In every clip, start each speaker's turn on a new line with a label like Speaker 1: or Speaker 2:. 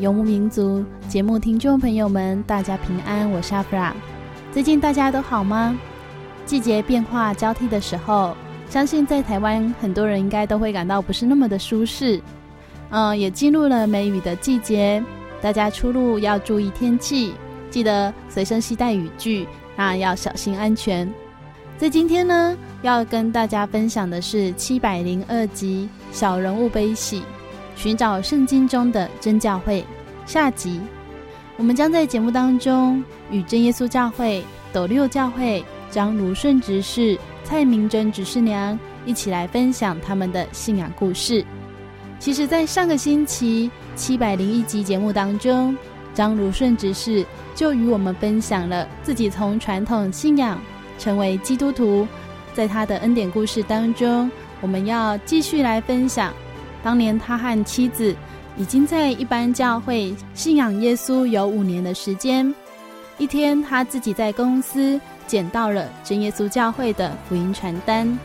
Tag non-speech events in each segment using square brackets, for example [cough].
Speaker 1: 游牧民族节目听众朋友们，大家平安，我是阿弗拉。最近大家都好吗？季节变化交替的时候，相信在台湾很多人应该都会感到不是那么的舒适。嗯，也进入了梅雨的季节，大家出入要注意天气，记得随身携带雨具，那要小心安全。在今天呢，要跟大家分享的是七百零二集《小人物悲喜》。寻找圣经中的真教会下集，我们将在节目当中与真耶稣教会、斗六教会张如顺执事、蔡明珍执事娘一起来分享他们的信仰故事。其实，在上个星期七百零一集节目当中，张如顺执事就与我们分享了自己从传统信仰成为基督徒，在他的恩典故事当中，我们要继续来分享。当年他和妻子已经在一般教会信仰耶稣有五年的时间。一天，他自己在公司捡到了真耶稣教会的福音传单，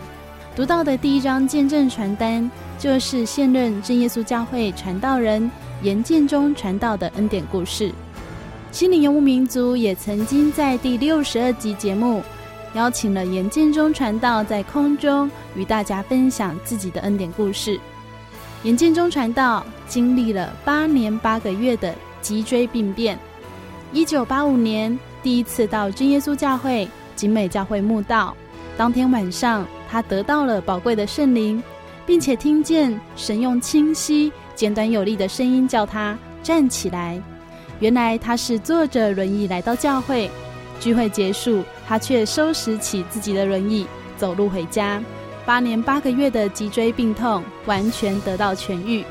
Speaker 1: 读到的第一张见证传单就是现任真耶稣教会传道人严建中传道的恩典故事。心灵游牧民族也曾经在第六十二集节目邀请了严建中传道在空中与大家分享自己的恩典故事。严建中传道经历了八年八个月的脊椎病变。一九八五年第一次到真耶稣教会景美教会慕道，当天晚上他得到了宝贵的圣灵，并且听见神用清晰、简短有力的声音叫他站起来。原来他是坐着轮椅来到教会，聚会结束，他却收拾起自己的轮椅，走路回家。八年八个月的脊椎病痛完全得到痊愈，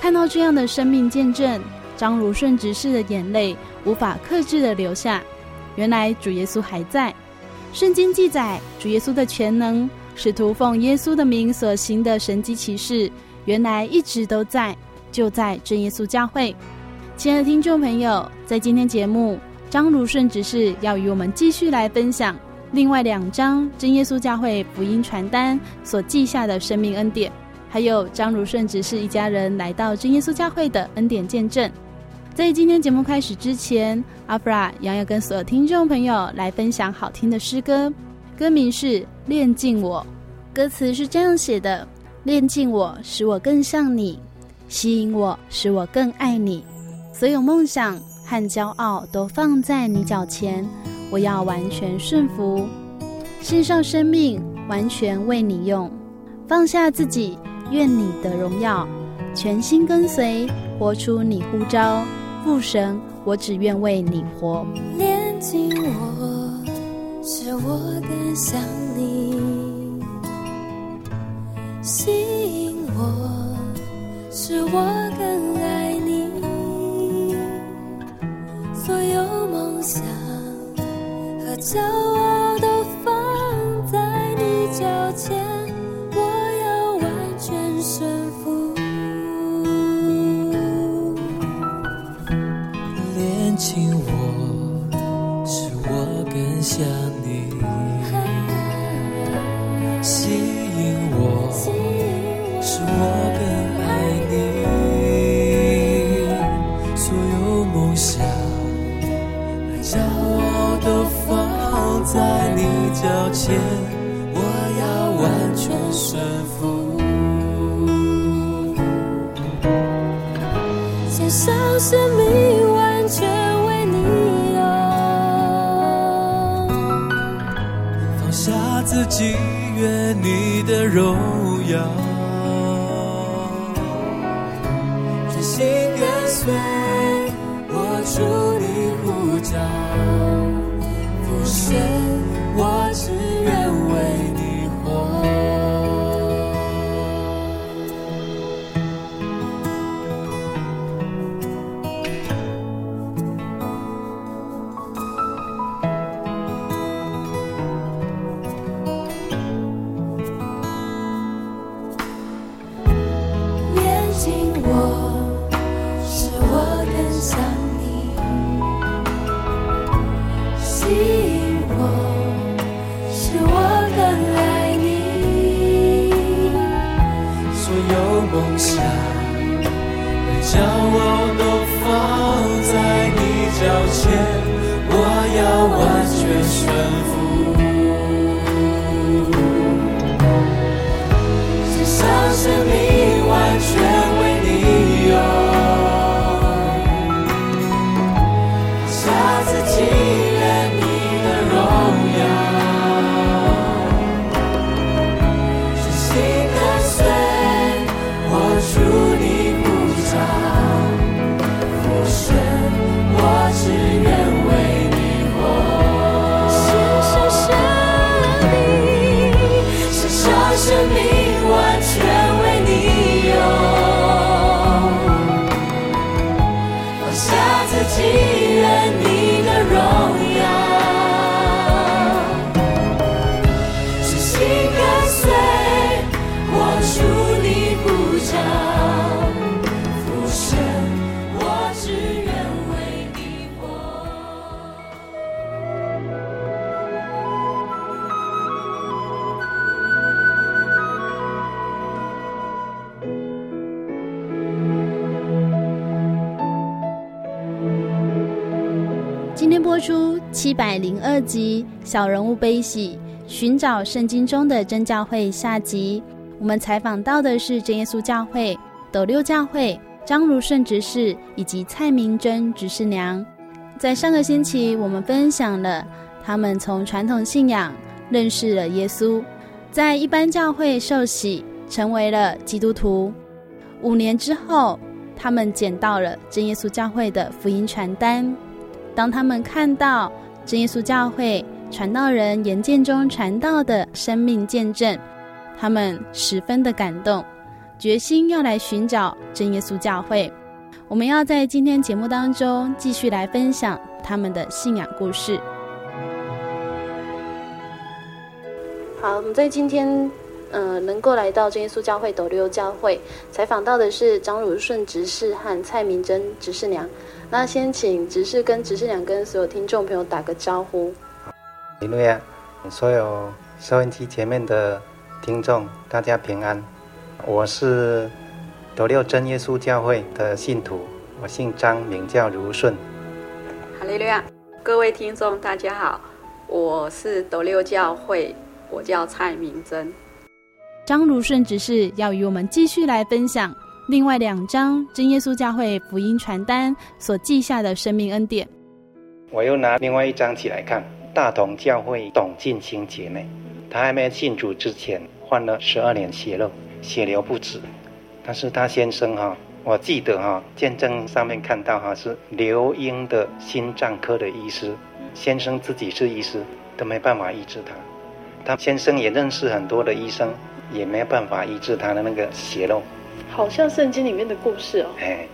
Speaker 1: 看到这样的生命见证，张如顺执事的眼泪无法克制的流下。原来主耶稣还在，圣经记载主耶稣的全能，使徒奉耶稣的名所行的神迹奇事，原来一直都在，就在真耶稣教会。亲爱的听众朋友，在今天节目，张如顺执事要与我们继续来分享。另外两张真耶稣教会福音传单所记下的生命恩典，还有张如顺执事一家人来到真耶稣教会的恩典见证。在今天节目开始之前，阿弗拉杨要跟所有听众朋友来分享好听的诗歌，歌名是《恋尽我》，歌词是这样写的：恋尽我，使我更像你；吸引我，使我更爱你。所有梦想和骄傲都放在你脚前。我要完全顺服，献上生命，完全为你用，放下自己，愿你的荣耀，全心跟随，活出你呼召。父神，我只愿为你活。
Speaker 2: 炼净我，使我更像你；吸引我，使我更爱你。所有梦想。骄傲都放在你脚前，我要完全顺服。
Speaker 3: 恋情我是我更想。在你脚前，我要完全顺服。
Speaker 2: 献上生命，完全为你用，
Speaker 3: 放下自己，愿你的荣耀，全心跟随，我主
Speaker 1: 百零二集《小人物悲喜》，寻找圣经中的真教会下集。我们采访到的是真耶稣教会斗六教会张如顺执事以及蔡明真执事娘。在上个星期，我们分享了他们从传统信仰认识了耶稣，在一般教会受洗，成为了基督徒。五年之后，他们捡到了真耶稣教会的福音传单。当他们看到真耶稣教会传道人言建中传道的生命见证，他们十分的感动，决心要来寻找真耶稣教会。我们要在今天节目当中继续来分享他们的信仰故事。好，我们在今天，呃，能够来到真耶稣教会斗六教会，采访到的是张汝顺执事和蔡明真执事娘。那先请执事跟执事长跟所有听众朋友打个招呼。
Speaker 4: 哈利路亚，所有收音机前面的听众，大家平安。我是斗六真耶稣教会的信徒，我姓张，名叫如顺。
Speaker 5: 哈利路亚，各位听众大家好，我是斗六教会，我叫蔡明真。
Speaker 1: 张如顺执事要与我们继续来分享。另外两张真耶稣教会福音传单所记下的生命恩典，
Speaker 4: 我又拿另外一张起来看。大同教会董进兴姐妹，她还没信主之前患了十二年血漏，血流不止。但是她先生哈，我记得哈，见证上面看到哈是留英的心脏科的医师，先生自己是医师，都没办法医治他。他先生也认识很多的医生，也没有办法医治他的那个血漏。
Speaker 6: 好像圣经里面的故事哦，
Speaker 4: 哎，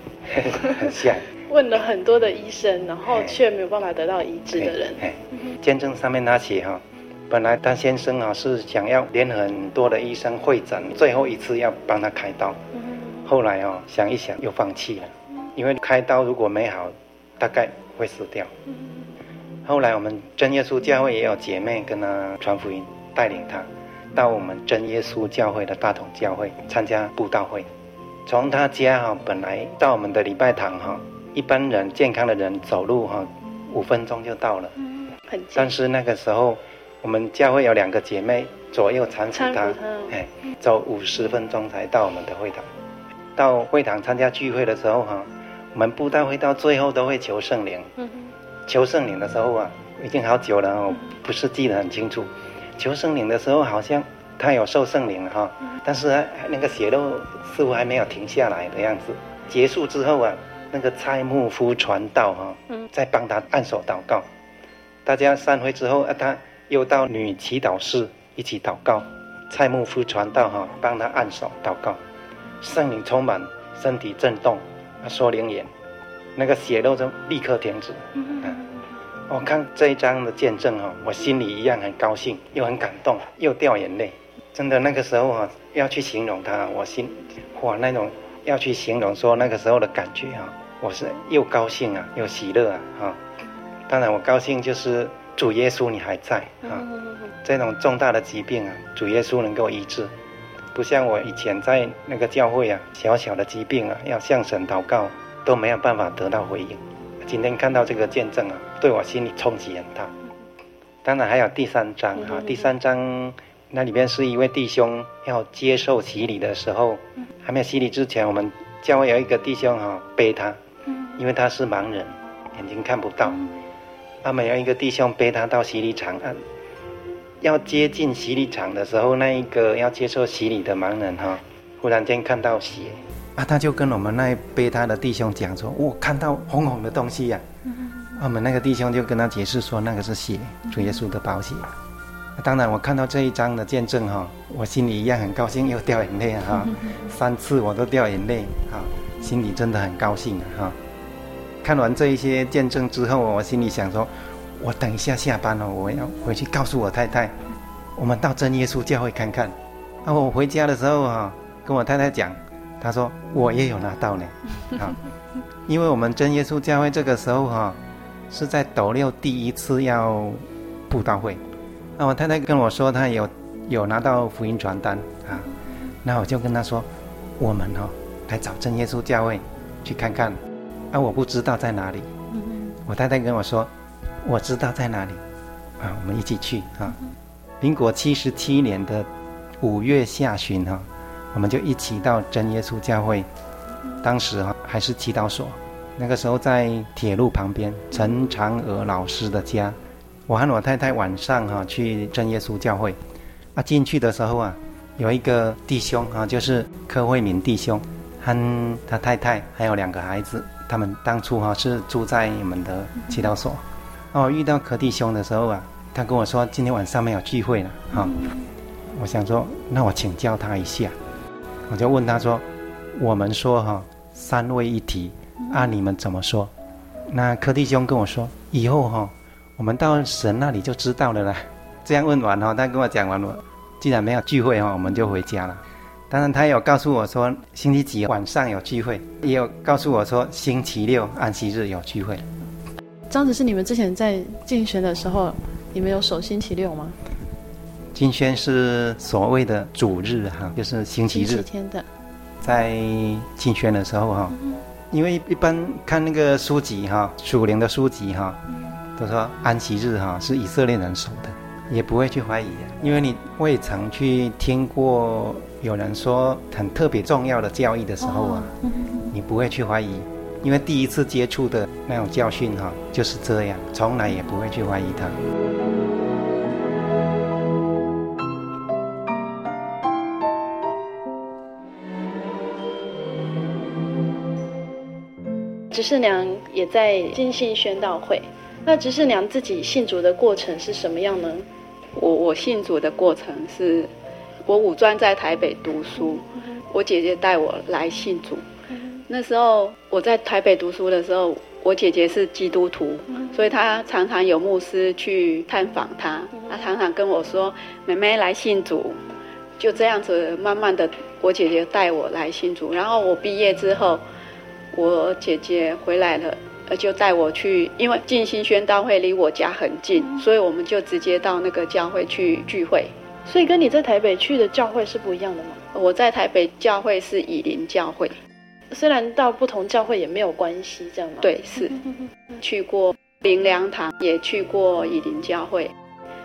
Speaker 4: 很像。
Speaker 6: 问了很多的医生，然后却没有办法得到医治的人。
Speaker 4: 哎，见证上面他写哈，本来他先生啊是想要连很多的医生会诊，最后一次要帮他开刀。后来哦想一想又放弃了，因为开刀如果没好，大概会死掉。后来我们真耶稣教会也有姐妹跟他传福音，带领他到我们真耶稣教会的大同教会参加布道会。从他家哈本来到我们的礼拜堂哈，一般人健康的人走路哈五分钟就到了。
Speaker 6: 很近。
Speaker 4: 但是那个时候我们教会有两个姐妹左右搀扶他，哎，走五十分钟才到我们的会堂。到会堂参加聚会的时候哈，我们布道会到最后都会求圣灵。求圣灵的时候啊，已经好久了哦，不是记得很清楚。求圣灵的时候，好像他有受圣灵哈，但是那个血肉似乎还没有停下来的样子。结束之后啊，那个蔡牧夫传道哈，在帮他按手祷告。大家散会之后啊，他又到女祈祷室一起祷告。蔡牧夫传道哈，帮他按手祷告，圣灵充满，身体震动，他说灵言。那个血肉就立刻停止。嗯，我看这一章的见证哈，我心里一样很高兴，又很感动，又掉眼泪。真的那个时候啊，要去形容他，我心哇那种要去形容说那个时候的感觉啊，我是又高兴啊，又喜乐啊哈。当然我高兴就是主耶稣你还在啊，这种重大的疾病啊，主耶稣能够医治，不像我以前在那个教会啊，小小的疾病啊，要向神祷告。都没有办法得到回应。今天看到这个见证啊，对我心里冲击很大。当然还有第三章哈，第三章那里面是一位弟兄要接受洗礼的时候，还没有洗礼之前，我们教会有一个弟兄哈背他，因为他是盲人，眼睛看不到。他们有一个弟兄背他到洗礼场，要接近洗礼场的时候，那一个要接受洗礼的盲人哈，忽然间看到血。啊，他就跟我们那背他的弟兄讲说：“我看到红红的东西呀、啊。”我们那个弟兄就跟他解释说：“那个是血，主耶稣的宝血。”当然，我看到这一张的见证哈，我心里一样很高兴，又掉眼泪哈。[laughs] 三次我都掉眼泪哈，心里真的很高兴哈。看完这一些见证之后，我心里想说：“我等一下下班了，我要回去告诉我太太，我们到真耶稣教会看看。”啊，我回家的时候哈，跟我太太讲。她说：“我也有拿到呢，[laughs] 啊，因为我们真耶稣教会这个时候哈，是在斗六第一次要布道会，那我太太跟我说她有有拿到福音传单啊，那我就跟她说，我们哦来找真耶稣教会去看看，啊，我不知道在哪里，我太太跟我说，我知道在哪里，啊，我们一起去啊，民国七十七年的五月下旬哈。”我们就一起到真耶稣教会，当时哈还是祈祷所，那个时候在铁路旁边，陈长娥老师的家。我和我太太晚上哈去真耶稣教会，啊进去的时候啊，有一个弟兄啊，就是柯慧敏弟兄，和他太太还有两个孩子，他们当初哈是住在我们的祈祷所。哦，遇到柯弟兄的时候啊，他跟我说今天晚上没有聚会了哈。我想说，那我请教他一下。我就问他说：“我们说哈三位一体，啊你们怎么说？”那柯弟兄跟我说：“以后哈，我们到神那里就知道了啦。”这样问完哈，他跟我讲完我，既然没有聚会哈，我们就回家了。当然，他有告诉我说星期几晚上有聚会，也有告诉我说星期六安息日有聚会。
Speaker 6: 这样子是你们之前在竞选的时候，你们有守星期六吗？
Speaker 4: 金宣是所谓的主日哈，就是星期日。天的，在金宣的时候哈，因为一般看那个书籍哈，属灵的书籍哈，都说安息日哈是以色列人守的，也不会去怀疑，因为你未曾去听过有人说很特别重要的教义的时候啊，你不会去怀疑，因为第一次接触的那种教训哈就是这样，从来也不会去怀疑它。
Speaker 6: 执事娘也在浸信宣道会，那执事娘自己信主的过程是什么样呢？
Speaker 5: 我我信主的过程是，我五专在台北读书，我姐姐带我来信主。那时候我在台北读书的时候，我姐姐是基督徒，所以她常常有牧师去探访她，她常常跟我说：“妹妹来信主。”就这样子，慢慢的，我姐姐带我来信主。然后我毕业之后。我姐姐回来了，呃，就带我去，因为静心宣道会离我家很近，所以我们就直接到那个教会去聚会。
Speaker 6: 所以跟你在台北去的教会是不一样的吗？
Speaker 5: 我在台北教会是以林教会，
Speaker 6: 虽然到不同教会也没有关系，这样吗？
Speaker 5: 对，是 [laughs] 去过灵粮堂，也去过以林教会。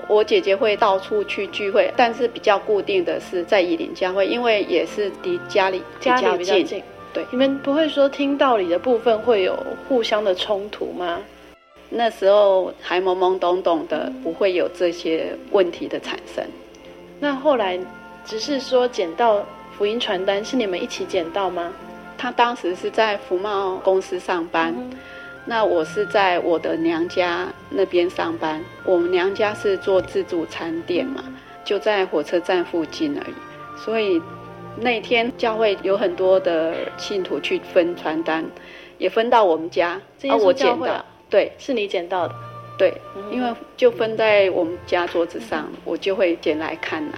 Speaker 5: 我姐姐会到处去聚会，但是比较固定的是在以林教会，因为也是离家里
Speaker 6: 家里比较近。对，你们不会说听道理的部分会有互相的冲突吗？
Speaker 5: 那时候还懵懵懂懂的，不会有这些问题的产生。
Speaker 6: 那后来只是说捡到福音传单，是你们一起捡到吗？
Speaker 5: 他当时是在福茂公司上班，嗯、那我是在我的娘家那边上班。我们娘家是做自助餐店嘛，就在火车站附近而已，所以。那天教会有很多的信徒去分传单，也分到我们家，
Speaker 6: 这啊，我捡到，
Speaker 5: 对，
Speaker 6: 是你捡到的，
Speaker 5: 对，嗯、因为就分在我们家桌子上，嗯、我就会捡来看呐、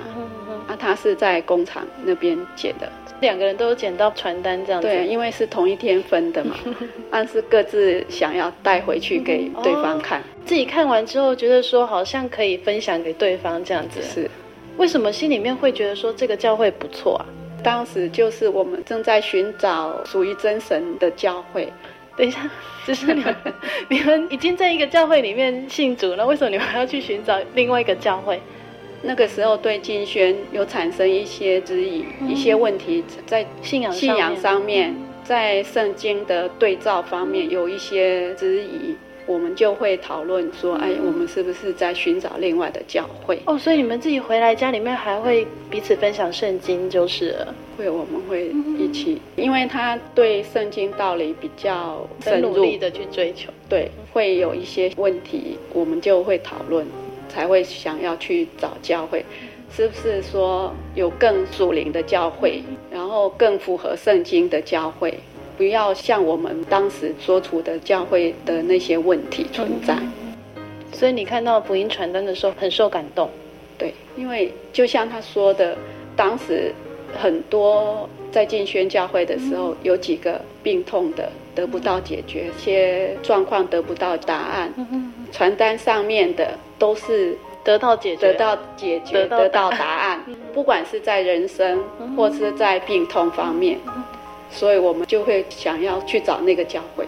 Speaker 5: 啊。他是在工厂那边捡的，
Speaker 6: 两个人都有捡到传单这样子。
Speaker 5: 对，因为是同一天分的嘛，[laughs] 但是各自想要带回去给对方看、哦，
Speaker 6: 自己看完之后觉得说好像可以分享给对方这样子。
Speaker 5: 是，
Speaker 6: 为什么心里面会觉得说这个教会不错啊？
Speaker 5: 当时就是我们正在寻找属于真神的教会。
Speaker 6: 等一下，[laughs] 就是你们，[laughs] 你们已经在一个教会里面信主了，为什么你们还要去寻找另外一个教会？
Speaker 5: 那个时候对金轩有产生一些质疑，嗯、一些问题在信仰信仰上面，在圣经的对照方面有一些质疑。我们就会讨论说，哎，我们是不是在寻找另外的教会？
Speaker 6: 哦，所以你们自己回来家里面还会彼此分享圣经，就是
Speaker 5: 会我们会一起，因为他对圣经道理比较深入，
Speaker 6: 努力的去追求，
Speaker 5: 对，会有一些问题，我们就会讨论，才会想要去找教会，是不是说有更属灵的教会，然后更符合圣经的教会？不要像我们当时所处的教会的那些问题存在，
Speaker 6: 所以你看到福音传单的时候很受感动，
Speaker 5: 对，因为就像他说的，当时很多在进宣教会的时候，有几个病痛的得不到解决，一些状况得不到答案，传单上面的都是
Speaker 6: 得到解决，
Speaker 5: 得到解决，得到答案，不管是在人生或是在病痛方面。所以我们就会想要去找那个教会。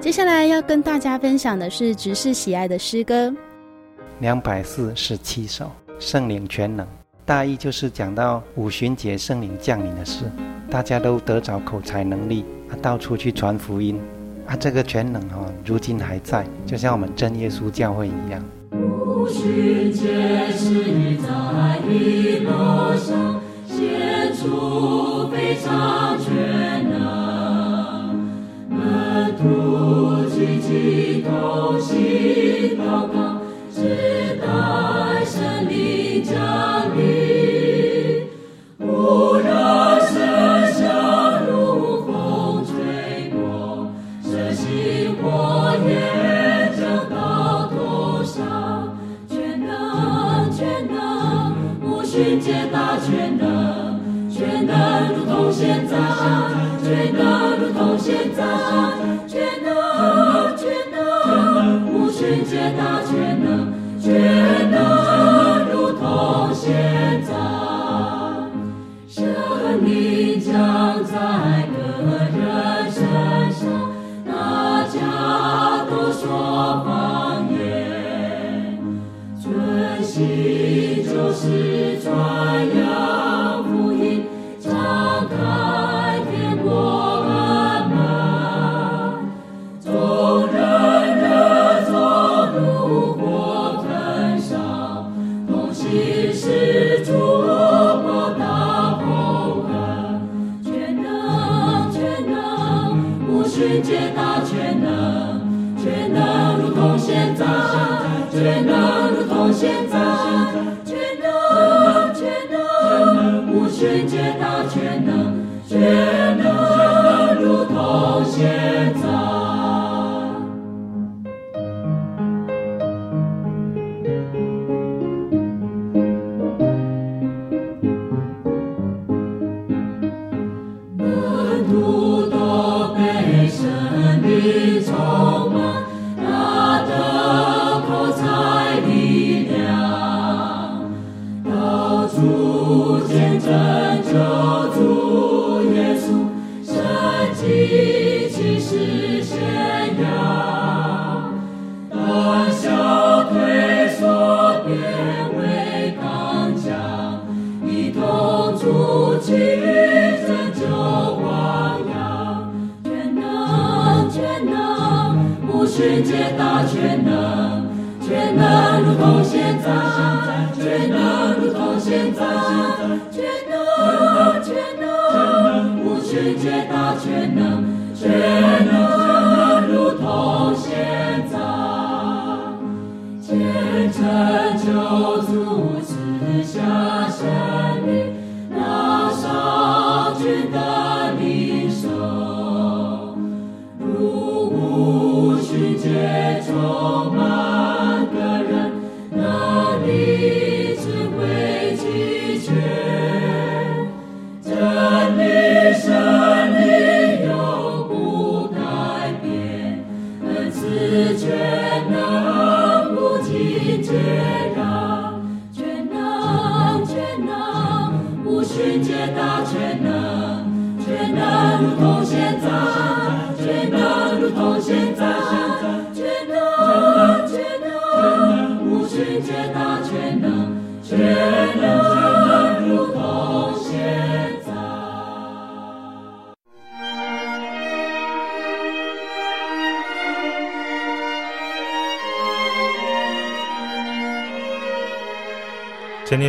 Speaker 1: 接下来要跟大家分享的是执事喜爱的诗歌，
Speaker 4: 两百四十七首《圣灵全能》，大意就是讲到五旬节圣灵降临的事，大家都得着口才能力。啊，到处去传福音，啊，这个全能哦，如今还在，就像我们真耶稣教会一样。五旬节是在一路上献出非常全能，门徒齐齐同心祷告，直待圣灵降
Speaker 7: 临，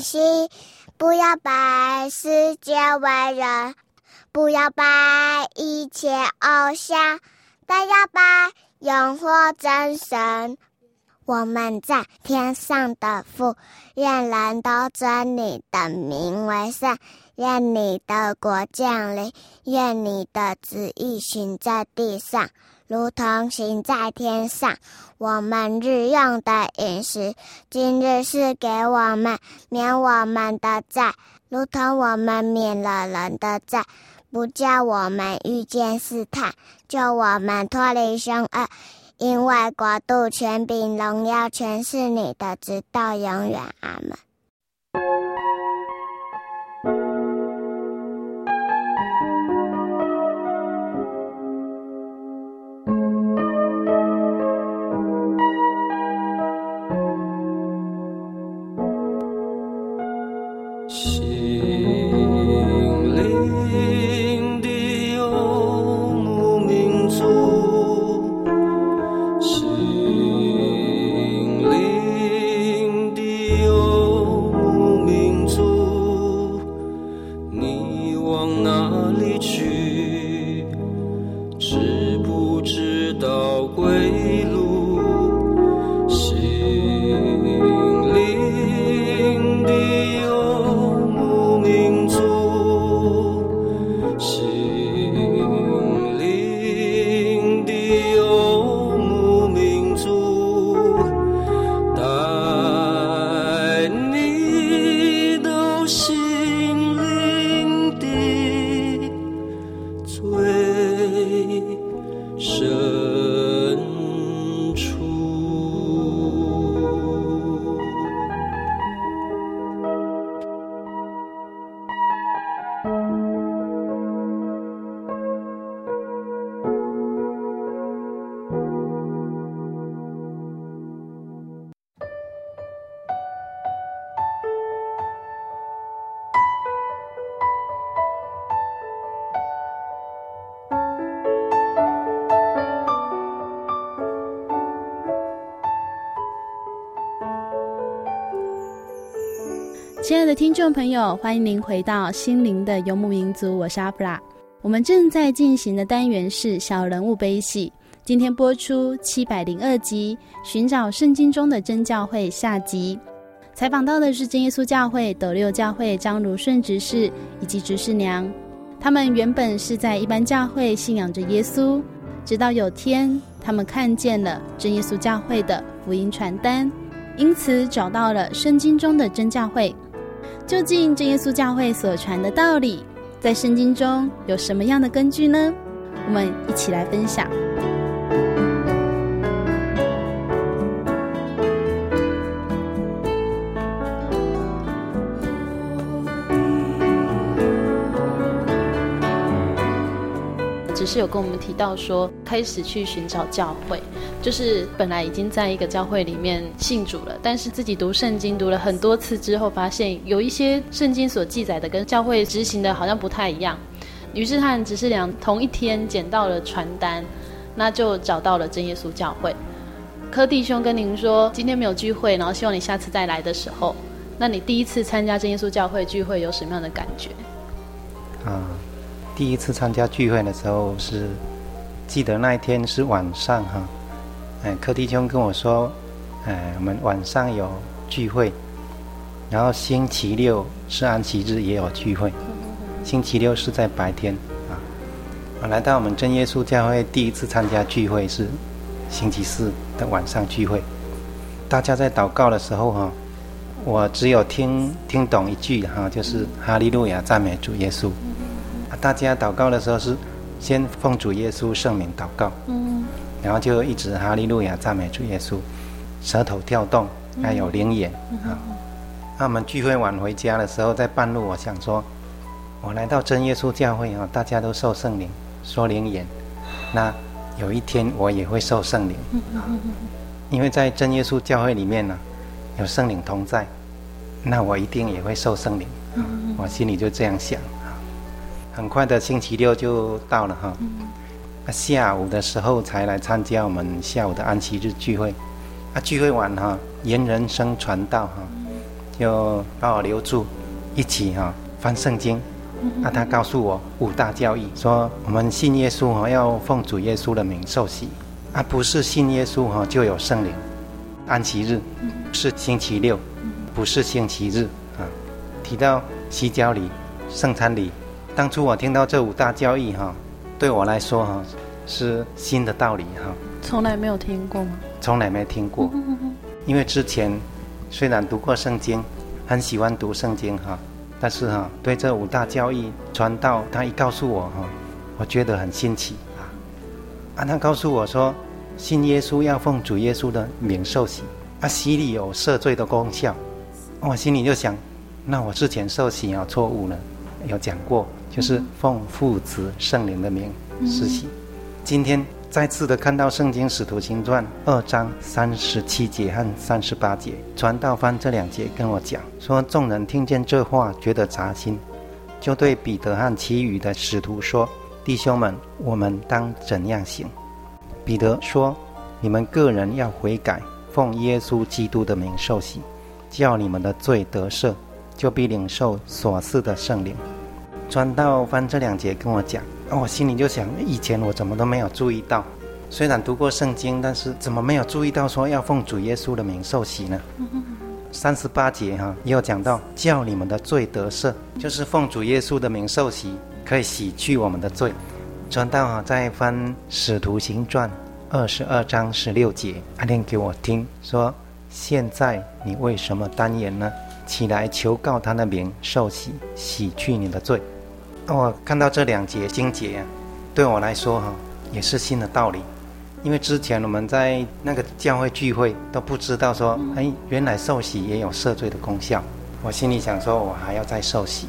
Speaker 8: 心，不要拜世界为人，不要拜一切偶像，但要拜永活真神。我们在天上的父，愿人都尊你的名为圣，愿你的国降临，愿你的旨意行在地上，如同行在天上。我们日用的饮食，今日是给我们，免我们的债，如同我们免了人的债，不叫我们遇见试探，救我们脱离凶恶。因为国度、权柄、荣耀，全是你的，直到永远。阿门。
Speaker 1: 往哪里去？众朋友，欢迎您回到心灵的游牧民族，我是阿布拉。我们正在进行的单元是小人物悲喜，今天播出七百零二集《寻找圣经中的真教会》下集。采访到的是真耶稣教会斗六教会张如顺执事以及执事娘。他们原本是在一般教会信仰着耶稣，直到有天他们看见了真耶稣教会的福音传单，因此找到了圣经中的真教会。究竟这耶稣教会所传的道理，在圣经中有什么样的根据呢？我们一起来分享。是有跟我们提到说，开始去寻找教会，就是本来已经在一个教会里面信主了，但是自己读圣经读了很多次之后，发现有一些圣经所记载的跟教会执行的好像不太一样。于是他只是两同一天捡到了传单，那就找到了真耶稣教会。柯弟兄跟您说，今天没有聚会，然后希望你下次再来的时候，那你第一次参加真耶稣教会聚会有什么样的感觉？
Speaker 4: 啊。第一次参加聚会的时候是，记得那一天是晚上哈，哎，柯弟兄跟我说，哎，我们晚上有聚会，然后星期六是安息日也有聚会，星期六是在白天啊。我来到我们真耶稣教会第一次参加聚会是星期四的晚上聚会，大家在祷告的时候哈，我只有听听懂一句哈，就是哈利路亚赞美主耶稣。大家祷告的时候是先奉主耶稣圣名祷告，嗯，然后就一直哈利路亚赞美主耶稣，舌头跳动，还有灵眼啊。那我们聚会晚回家的时候，在半路，我想说，我来到真耶稣教会啊，大家都受圣灵，说灵眼，那有一天我也会受圣灵，因为在真耶稣教会里面呢，有圣灵同在，那我一定也会受圣灵，我心里就这样想。很快的星期六就到了哈，啊，下午的时候才来参加我们下午的安息日聚会，啊，聚会完哈，言人生传道哈，就把我留住，一起哈翻圣经，啊，他告诉我五大教义，说我们信耶稣哈要奉主耶稣的名受洗，啊，不是信耶稣哈就有圣灵，安息日是星期六，不是星期日。啊，提到洗脚礼、圣餐礼。当初我听到这五大教义哈，对我来说哈是新的道理哈，
Speaker 1: 从来没有听过吗？
Speaker 4: 从来没听过，因为之前虽然读过圣经，很喜欢读圣经哈，但是哈对这五大教义传道，他一告诉我哈，我觉得很新奇啊。啊，他告诉我说，信耶稣要奉主耶稣的名受洗，啊，洗礼有赦罪的功效，我心里就想，那我之前受洗啊错误了，有讲过。就是奉父子圣灵的名施洗。今天再次的看到《圣经使徒行传》二章三十七节和三十八节，传道方这两节跟我讲说，众人听见这话，觉得扎心，就对彼得和其余的使徒说：“弟兄们，我们当怎样行？”彼得说：“你们个人要悔改，奉耶稣基督的名受洗，叫你们的罪得赦，就必领受所赐的圣灵。”传道翻这两节跟我讲，我心里就想，以前我怎么都没有注意到。虽然读过圣经，但是怎么没有注意到说要奉主耶稣的名受洗呢？三十八节哈也有讲到，叫你们的罪得赦，就是奉主耶稣的名受洗，可以洗去我们的罪。传道哈再翻使徒行传二十二章十六节，阿念给我听说，现在你为什么单言呢？起来求告他的名，受洗，洗去你的罪。我看到这两节经节啊，对我来说哈，也是新的道理。因为之前我们在那个教会聚会都不知道说，哎，原来受洗也有赦罪的功效。我心里想说，我还要再受洗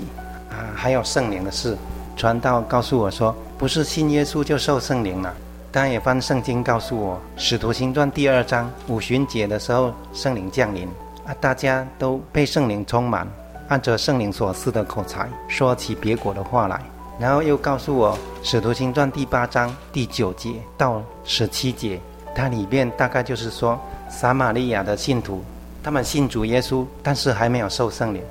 Speaker 4: 啊，还有圣灵的事。传道告诉我说，不是信耶稣就受圣灵了。但也翻圣经告诉我，《使徒行传》第二章五旬节的时候，圣灵降临啊，大家都被圣灵充满。按着圣灵所赐的口才，说起别国的话来，然后又告诉我《使徒行传》第八章第九节到十七节，它里面大概就是说，撒玛利亚的信徒，他们信主耶稣，但是还没有受圣灵，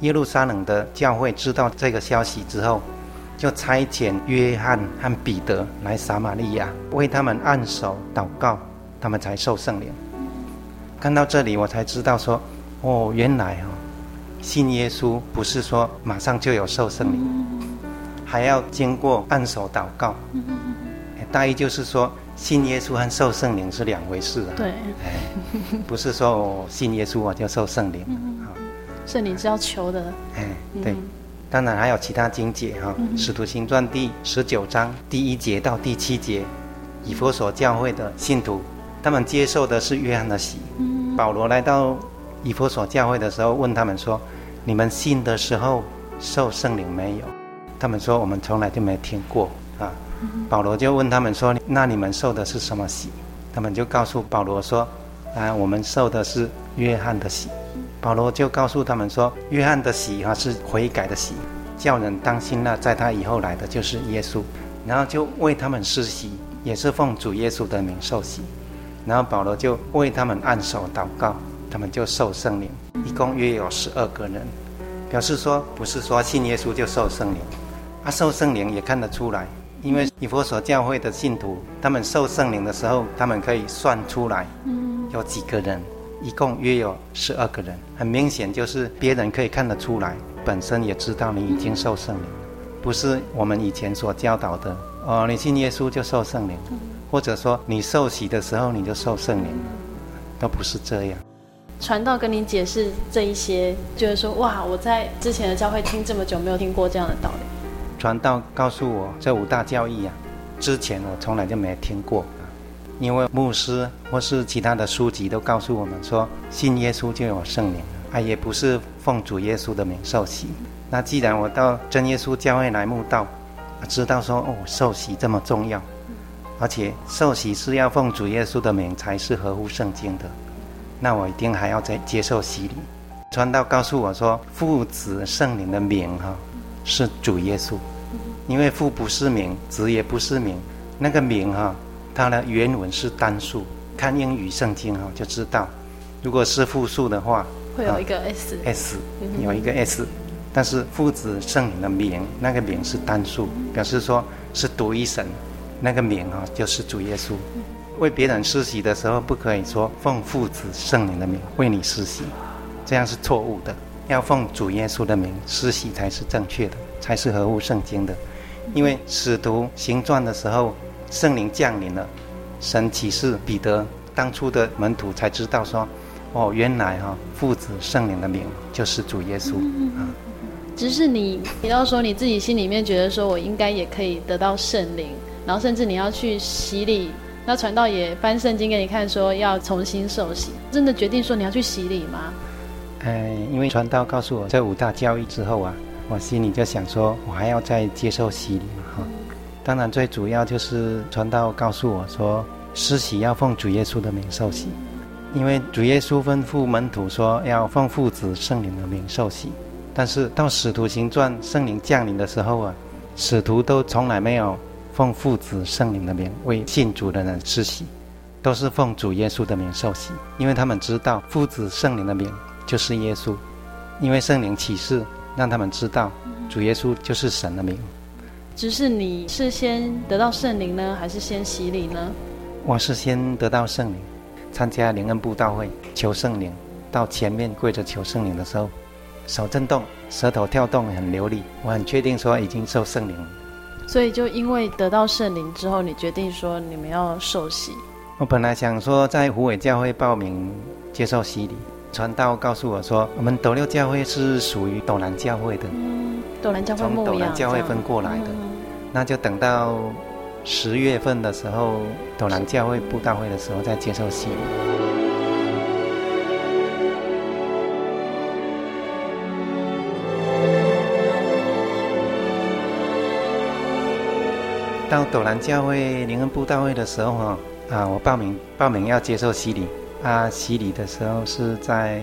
Speaker 4: 耶路撒冷的教会知道这个消息之后，就差遣约翰和彼得来撒玛利亚，为他们按手祷告，他们才受圣灵。看到这里，我才知道说，哦，原来哦，信耶稣不是说马上就有受圣灵，还要经过按手祷告。大意就是说，信耶稣和受圣灵是两回事啊。
Speaker 1: 对，
Speaker 4: 哎，不是说我信耶稣我就受圣灵。
Speaker 1: 圣灵是要求的。
Speaker 4: 哎，对，当然还有其他经节哈，《使徒行传》第十九章第一节到第七节，以佛所教会的信徒，他们接受的是约翰的洗。保罗来到以弗所教会的时候，问他们说：“你们信的时候受圣灵没有？”他们说：“我们从来就没听过。”啊。保罗就问他们说：“那你们受的是什么洗？”他们就告诉保罗说：“啊，我们受的是约翰的洗。”保罗就告诉他们说：“约翰的洗哈是悔改的洗，叫人当心那在他以后来的就是耶稣。”然后就为他们施洗，也是奉主耶稣的名受洗。然后保罗就为他们按手祷告，他们就受圣灵，一共约有十二个人，表示说不是说信耶稣就受圣灵，啊，受圣灵也看得出来。因为以佛所教会的信徒，他们受圣灵的时候，他们可以算出来，有几个人，一共约有十二个人。很明显就是别人可以看得出来，本身也知道你已经受圣灵，不是我们以前所教导的哦，你信耶稣就受圣灵，或者说你受洗的时候你就受圣灵，都不是这样。
Speaker 1: 传道跟你解释这一些，就是说哇，我在之前的教会听这么久，没有听过这样的道理。
Speaker 4: 传道告诉我这五大教义啊，之前我从来就没听过，因为牧师或是其他的书籍都告诉我们说，信耶稣就有圣灵，啊，也不是奉主耶稣的名受洗。那既然我到真耶稣教会来慕道，知道说哦，受洗这么重要，而且受洗是要奉主耶稣的名才是合乎圣经的，那我一定还要再接受洗礼。传道告诉我说，父子圣灵的名哈。是主耶稣，因为父不是名，子也不是名，那个名哈，它的原文是单数，看英语圣经哈就知道，如果是复数的话，
Speaker 1: 会有一个 s，s
Speaker 4: 有一个 s，但是父子圣灵的名，那个名是单数，表示说是独一神，那个名哈就是主耶稣。为别人施洗的时候，不可以说奉父子圣灵的名为你施洗，这样是错误的。要奉主耶稣的名施洗才是正确的，才是合乎圣经的。因为使徒行传的时候，圣灵降临了，神启示彼得，当初的门徒才知道说，哦，原来哈、哦、父子圣灵的名就是主耶稣啊。
Speaker 1: 只是你提到说你自己心里面觉得说我应该也可以得到圣灵，然后甚至你要去洗礼，那传道也翻圣经给你看说要重新受洗，真的决定说你要去洗礼吗？
Speaker 4: 哎，因为传道告诉我这五大教义之后啊，我心里就想说，我还要再接受洗礼嘛哈。当然，最主要就是传道告诉我说，施洗要奉主耶稣的名受洗，因为主耶稣吩咐门徒说要奉父子圣灵的名受洗。但是到使徒行传圣灵降临的时候啊，使徒都从来没有奉父子圣灵的名为信主的人施洗，都是奉主耶稣的名受洗，因为他们知道父子圣灵的名。就是耶稣，因为圣灵启示让他们知道，主耶稣就是神的名。
Speaker 1: 只是你是先得到圣灵呢，还是先洗礼呢？
Speaker 4: 我是先得到圣灵，参加灵恩布道会求圣灵，到前面跪着求圣灵的时候，手震动，舌头跳动很流利，我很确定说已经受圣灵了。
Speaker 1: 所以就因为得到圣灵之后，你决定说你们要受洗。
Speaker 4: 我本来想说在虎尾教会报名接受洗礼。传道告诉我说，我们斗六教会是属于斗南教会的，
Speaker 1: 嗯，斗南教会
Speaker 4: 从斗南教会分过来的，嗯，那就等到十月份的时候，斗南教会布道会的时候再接受洗礼。到斗南教会灵恩布道会的时候，哈啊，我报名报名要接受洗礼。啊，洗礼的时候是在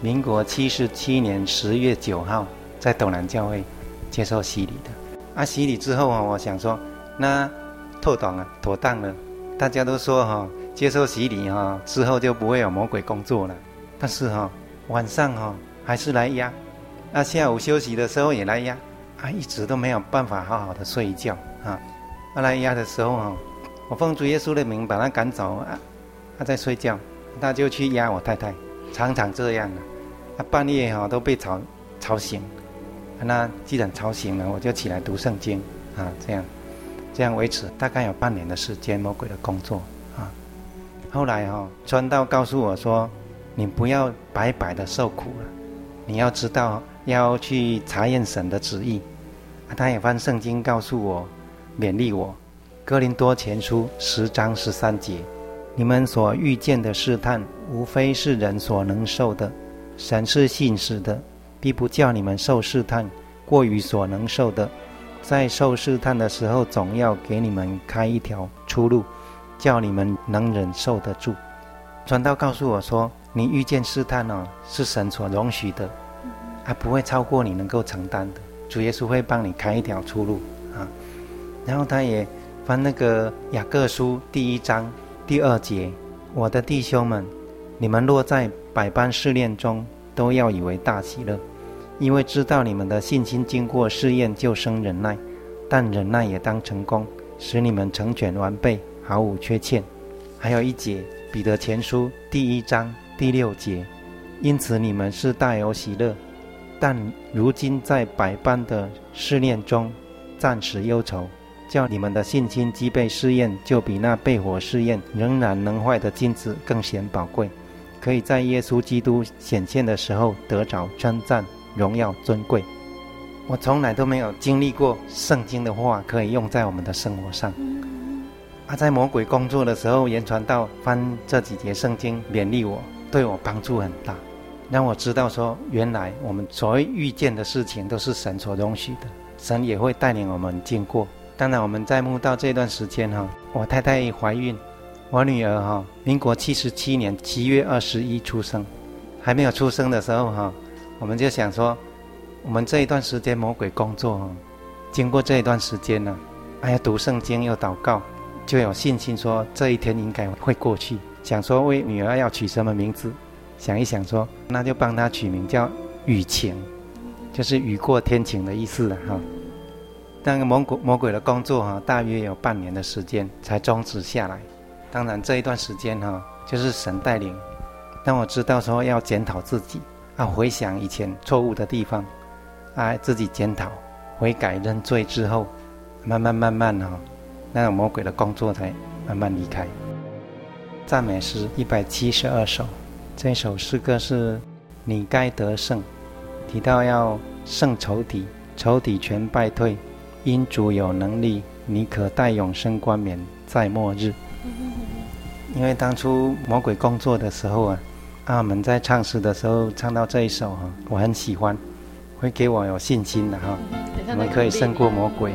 Speaker 4: 民国七十七年十月九号，在斗南教会接受洗礼的。啊，洗礼之后啊，我想说，那妥当了，妥当了。大家都说哈，接受洗礼哈之后就不会有魔鬼工作了。但是哈，晚上哈还是来压，那下午休息的时候也来压，啊，一直都没有办法好好的睡一觉啊。他来压的时候啊，我奉主耶稣的名把他赶走啊，他在睡觉，他就去压我太太，常常这样啊，他半夜哈都被吵吵醒，那既然吵醒了，我就起来读圣经啊，这样这样维持大概有半年的时间，魔鬼的工作啊。后来哈，传道告诉我说，你不要白白的受苦了，你要知道。要去查验神的旨意，啊他也翻圣经告诉我，勉励我，《哥林多前书》十章十三节：你们所遇见的试探，无非是人所能受的。神是信实的，必不叫你们受试探过于所能受的。在受试探的时候，总要给你们开一条出路，叫你们能忍受得住。传道告诉我说，你遇见试探哦，是神所容许的。还不会超过你能够承担的，主耶稣会帮你开一条出路。然后他也翻那个雅各书第一章第二节：“我的弟兄们，你们落在百般试炼中，都要以为大喜乐，因为知道你们的信心经过试验，就生忍耐。但忍耐也当成功，使你们成全完备，毫无缺欠。”还有一节彼得前书第一章第六节：“因此你们是大有喜乐。”但如今在百般的试炼中，暂时忧愁，叫你们的信心既被试验，就比那被火试验仍然能坏的金子更显宝贵，可以在耶稣基督显现的时候得着称赞、荣耀、尊贵。我从来都没有经历过圣经的话可以用在我们的生活上。啊，在魔鬼工作的时候，言传道翻这几节圣经勉励我，对我帮助很大。让我知道说，原来我们所谓遇见的事情都是神所容许的，神也会带领我们经过。当然，我们在慕道这段时间哈，我太太怀孕，我女儿哈，民国七十七年七月二十一出生，还没有出生的时候哈，我们就想说，我们这一段时间魔鬼工作哈，经过这一段时间呢，还要读圣经又祷告，就有信心说这一天应该会过去。想说为女儿要取什么名字？想一想说，那就帮她取名叫雨晴，就是雨过天晴的意思了哈。那个魔鬼魔鬼的工作哈，大约有半年的时间才终止下来。当然这一段时间哈，就是神带领，当我知道说要检讨自己啊，回想以前错误的地方，啊，自己检讨、悔改、认罪之后，慢慢慢慢哈，那个魔鬼的工作才慢慢离开。赞美诗一百七十二首。这首诗歌是“你该得胜”，提到要胜仇敌，仇敌全败退，因主有能力，你可带永生冠冕在末日。因为当初魔鬼工作的时候啊，阿门在唱诗的时候唱到这一首哈，我很喜欢，会给我有信心的哈，我们可以胜过魔鬼。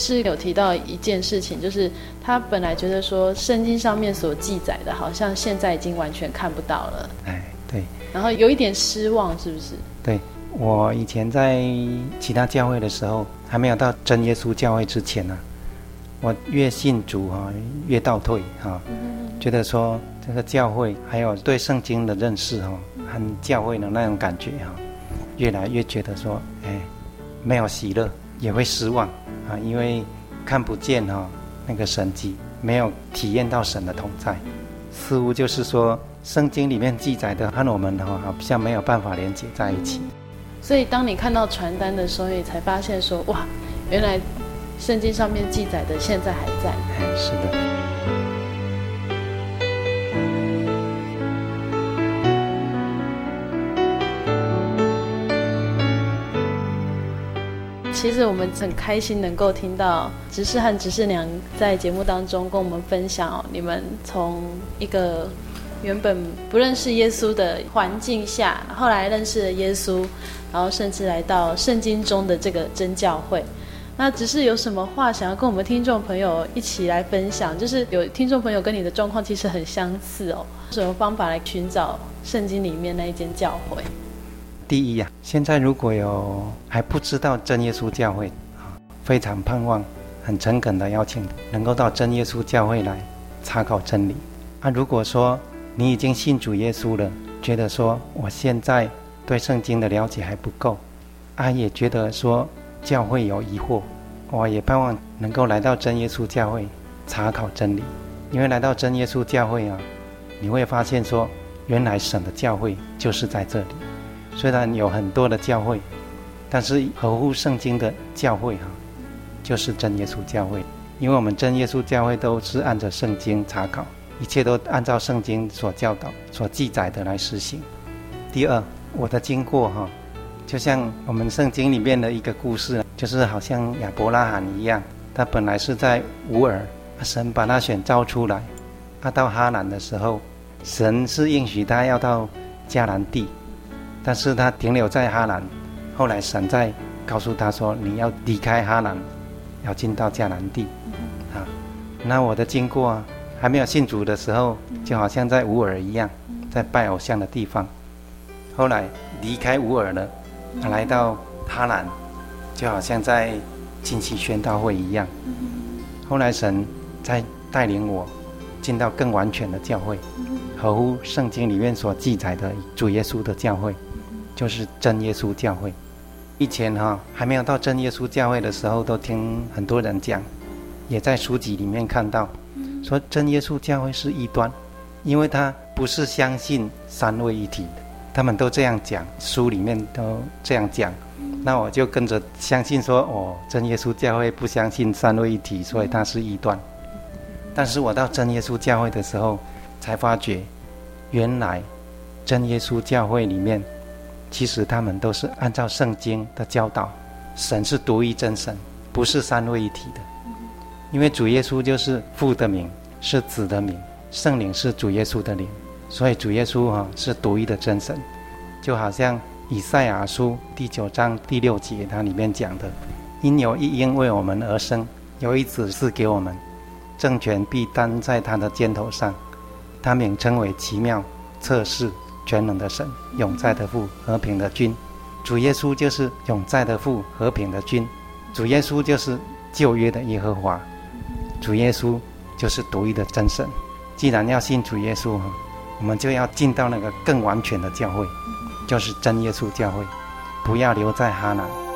Speaker 6: 是有提到一件事情，就是他本来觉得说圣经上面所记载的，好像现在已经完全看不到了。
Speaker 4: 哎，对。
Speaker 6: 然后有一点失望，是不是？
Speaker 4: 对，我以前在其他教会的时候，还没有到真耶稣教会之前呢、啊，我越信主哈、啊，越倒退哈、啊，觉得说这个教会还有对圣经的认识哈、啊，和教会的那种感觉哈、啊，越来越觉得说，哎，没有喜乐。也会失望啊，因为看不见哈、哦、那个神迹，没有体验到神的同在，似乎就是说圣经里面记载的和我们的话好像没有办法连接在一起。
Speaker 6: 所以当你看到传单的时候，你才发现说哇，原来圣经上面记载的现在还在。
Speaker 4: 哎，是的。
Speaker 6: 其实我们很开心能够听到执事和执事娘在节目当中跟我们分享哦，你们从一个原本不认识耶稣的环境下，后来认识了耶稣，然后甚至来到圣经中的这个真教会。那执事有什么话想要跟我们听众朋友一起来分享？就是有听众朋友跟你的状况其实很相似哦，什么方法来寻找圣经里面那一间教会？
Speaker 4: 第一呀、现在如果有还不知道真耶稣教会啊，非常盼望，很诚恳的邀请能够到真耶稣教会来查考真理。啊，如果说你已经信主耶稣了，觉得说我现在对圣经的了解还不够，啊，也觉得说教会有疑惑，我也盼望能够来到真耶稣教会查考真理。因为来到真耶稣教会啊，你会发现说，原来神的教会就是在这里。虽然有很多的教会，但是合乎圣经的教会哈，就是真耶稣教会。因为我们真耶稣教会都是按着圣经查考，一切都按照圣经所教导、所记载的来实行。第二，我的经过哈，就像我们圣经里面的一个故事，就是好像亚伯拉罕一样，他本来是在乌尔，神把他选召出来，他到哈兰的时候，神是应许他要到迦南地。但是他停留在哈兰，后来神在告诉他说：“你要离开哈兰，要进到迦南地。”啊，那我的经过啊，还没有信主的时候，就好像在乌尔一样，在拜偶像的地方。后来离开乌尔了，来到哈兰，就好像在进行宣道会一样。后来神在带领我进到更完全的教会，合乎圣经里面所记载的主耶稣的教会。就是真耶稣教会。以前哈还没有到真耶稣教会的时候，都听很多人讲，也在书籍里面看到，说真耶稣教会是异端，因为他不是相信三位一体的。他们都这样讲，书里面都这样讲，那我就跟着相信说，哦，真耶稣教会不相信三位一体，所以他是异端。但是我到真耶稣教会的时候，才发觉，原来真耶稣教会里面。其实他们都是按照圣经的教导，神是独一真神，不是三位一体的。因为主耶稣就是父的名，是子的名，圣灵是主耶稣的灵，所以主耶稣哈是独一的真神。就好像以赛亚书第九章第六节，它里面讲的：“因有一婴为我们而生，有一子赐给我们，政权必担在他的肩头上，他名称为奇妙、策士。”全能的神，永在的父，和平的君，主耶稣就是永在的父，和平的君，主耶稣就是旧约的耶和华，主耶稣就是独一的真神。既然要信主耶稣，我们就要进到那个更完全的教会，就是真耶稣教会，不要留在哈
Speaker 1: 兰。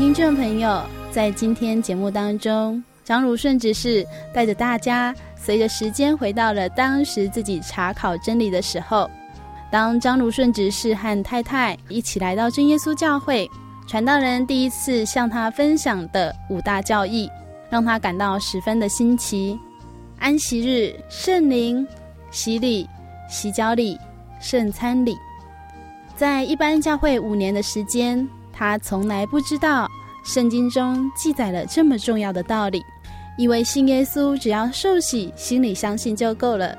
Speaker 1: 听众朋友，在今天节目当中，张如顺执事带着大家，随着时间回到了当时自己查考真理的时候。当张如顺执事和太太一起来到真耶稣教会，传道人第一次向他分享的五大教义，让他感到十分的新奇。安息日、圣灵、洗礼、洗脚礼、圣餐礼，在一般教会五年的时间。他从来不知道圣经中记载了这么重要的道理，以为信耶稣只要受洗，心里相信就够了。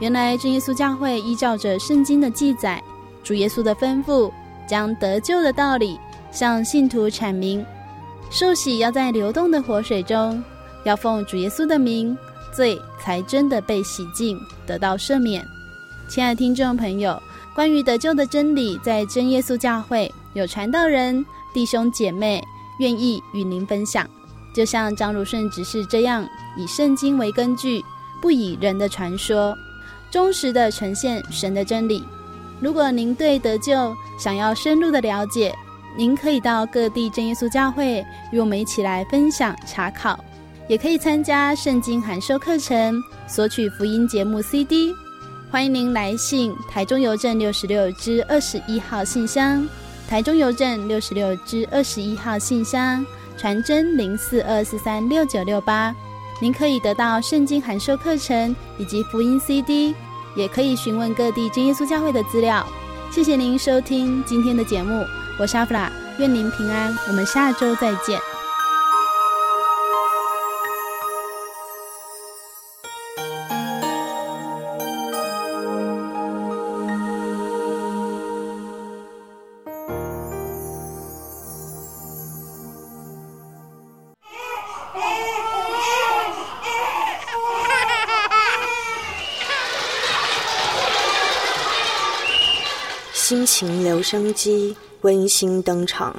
Speaker 1: 原来真耶稣教会依照着圣经的记载，主耶稣的吩咐，将得救的道理向信徒阐明。受洗要在流动的活水中，要奉主耶稣的名，罪才真的被洗净，得到赦免。亲爱的听众朋友，关于得救的真理，在真耶稣教会有传道人、弟兄姐妹愿意与您分享。就像张如顺执事这样，以圣经为根据，不以人的传说，忠实地呈现神的真理。如果您对得救想要深入的了解，您可以到各地真耶稣教会与我们一起来分享查考，也可以参加圣经函授课程，索取福音节目 CD。欢迎您来信台中邮政六十六之二十一号信箱，台中邮政六十六至二十一号信箱。传真零四二四三六九六八，您可以得到圣经函授课程以及福音 CD，也可以询问各地真耶稣教会的资料。谢谢您收听今天的节目，我是阿弗拉，愿您平安，我们下周再
Speaker 9: 见。情留声机温馨登场。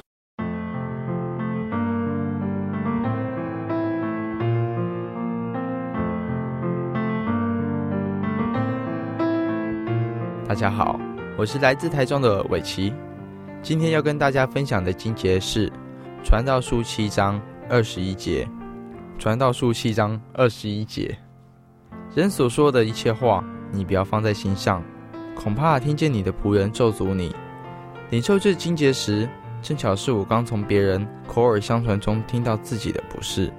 Speaker 10: 大家好，我是来自台中的伟奇，今天要跟大家分享的经节是《传道书》七章二十一节，《传道书》七章二十一节，人所说的一切话，你不要放在心上。恐怕听见你的仆人咒诅你。领受这经节时，正巧是我刚从别人口耳相传中听到自己的不是。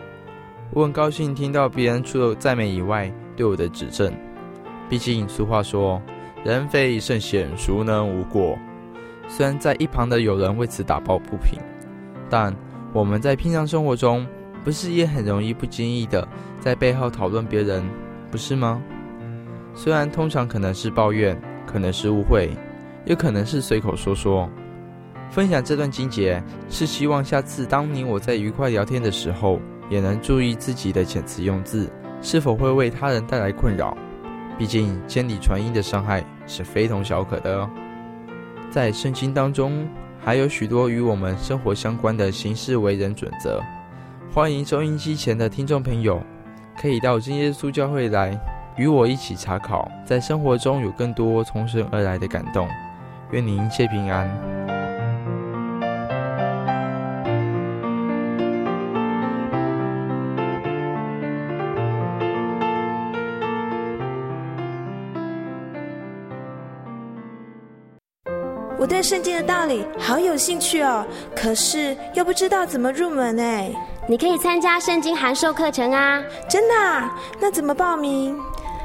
Speaker 10: 我很高兴听到别人除了赞美以外对我的指正。毕竟俗话说：“人非圣贤，孰能无过？”虽然在一旁的有人为此打抱不平，但我们在平常生活中，不是也很容易不经意的在背后讨论别人，不是吗？虽然通常可能是抱怨。可能是误会，也可能是随口说说。分享这段经节，是希望下次当你我在愉快聊天的时候，也能注意自己的遣词用字，是否会为他人带来困扰。毕竟千里传音的伤害是非同小可的哦。在圣经当中，还有许多与我们生活相关的行事为人准则。欢迎收音机前的听众朋友，可以到真耶稣教会来。与我一起查考，在生活中有更多从神而来的感动。愿您一切平安。
Speaker 11: 我对圣经的道理好有兴趣哦，可是又不知道怎么入门哎。
Speaker 12: 你可以参加圣经函授课程啊！
Speaker 11: 真的啊？那怎么报名？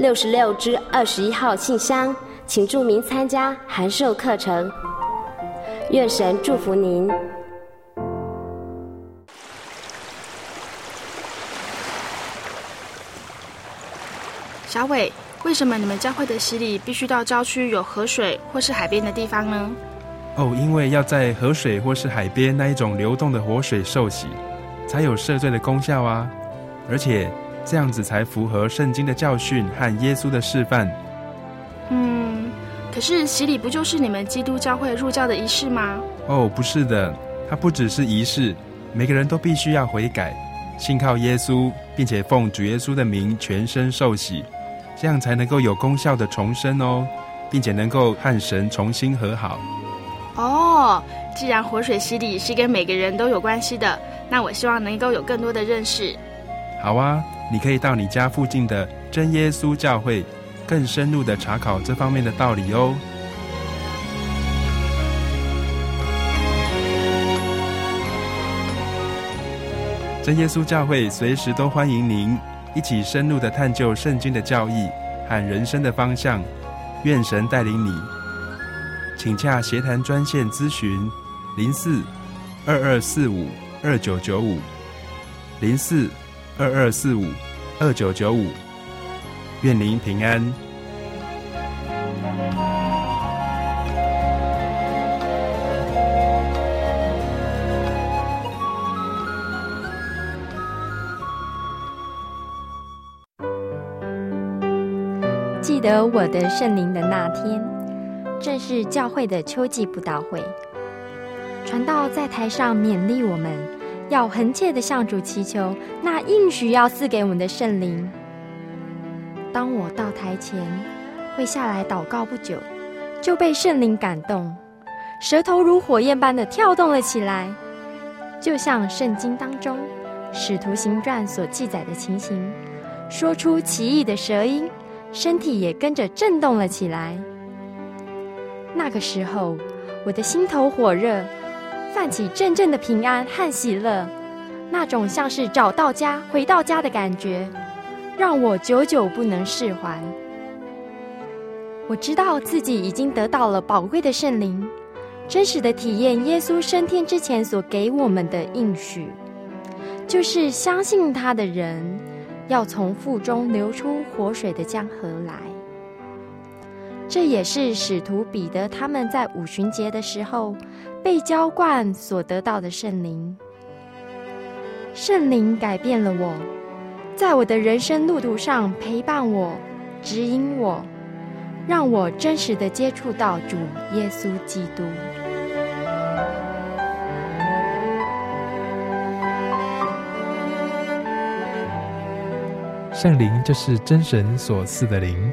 Speaker 12: 六十六之二十一号信箱，请注明参加函授课程。愿神祝福您。
Speaker 13: 小伟，为什么你们教会的洗礼必须到郊区有河水或是海边的地方呢？
Speaker 14: 哦，因为要在河水或是海边那一种流动的活水受洗，才有赦罪的功效啊，而且。这样子才符合圣经的教训和耶稣的示范。
Speaker 13: 嗯，可是洗礼不就是你们基督教会入教的仪式吗？
Speaker 14: 哦，不是的，它不只是仪式，每个人都必须要悔改，信靠耶稣，并且奉主耶稣的名全身受洗，这样才能够有功效的重生哦，并且能够和神重新和好。
Speaker 13: 哦，既然活水洗礼是跟每个人都有关系的，那我希望能够有更多的认识。
Speaker 14: 好啊。你可以到你家附近的真耶稣教会，更深入的查考这方面的道理哦。真耶稣教会随时都欢迎您一起深入的探究圣经的教义和人生的方向。愿神带领你，请洽协谈专线咨询：零四二二四五二九九五零四。二二四五二九九五，愿您平安。
Speaker 15: 记得我的圣灵的那天，正是教会的秋季布道会，传道在台上勉励我们。要恳切地向主祈求那应许要赐给我们的圣灵。当我到台前跪下来祷告不久，就被圣灵感动，舌头如火焰般的跳动了起来，就像圣经当中《使徒行传》所记载的情形，说出奇异的舌音，身体也跟着震动了起来。那个时候，我的心头火热。泛起阵阵的平安和喜乐，那种像是找到家、回到家的感觉，让我久久不能释怀。我知道自己已经得到了宝贵的圣灵，真实的体验耶稣升天之前所给我们的应许，就是相信他的人要从腹中流出活水的江河来。这也是使徒彼得他们在五旬节的时候。被浇灌所得到的圣灵，圣灵改变了我，在我的人生路途上陪伴我、指引我，让我真实的接触到主耶稣基督。
Speaker 16: 圣灵就是真神所赐的灵。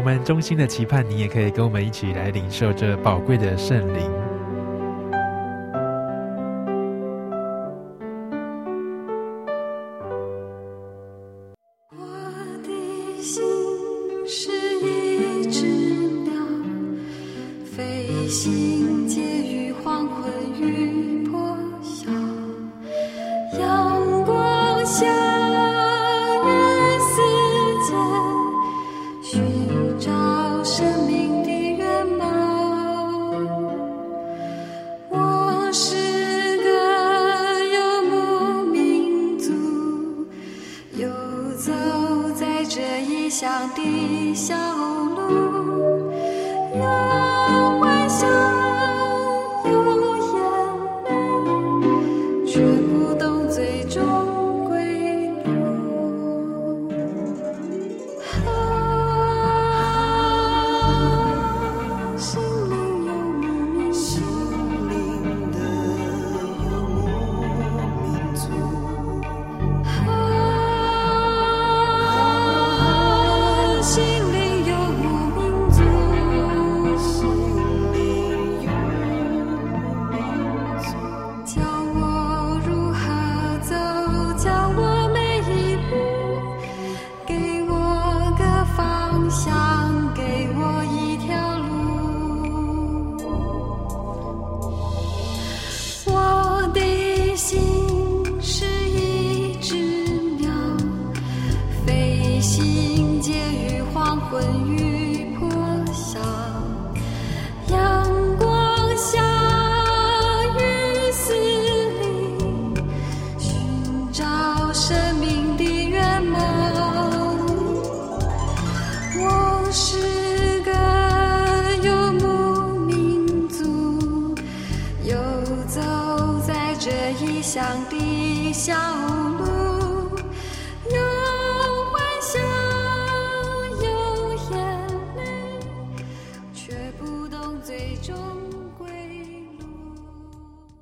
Speaker 16: 我们衷心的期盼，你也可以跟我们一起来领受这宝贵的
Speaker 2: 圣灵。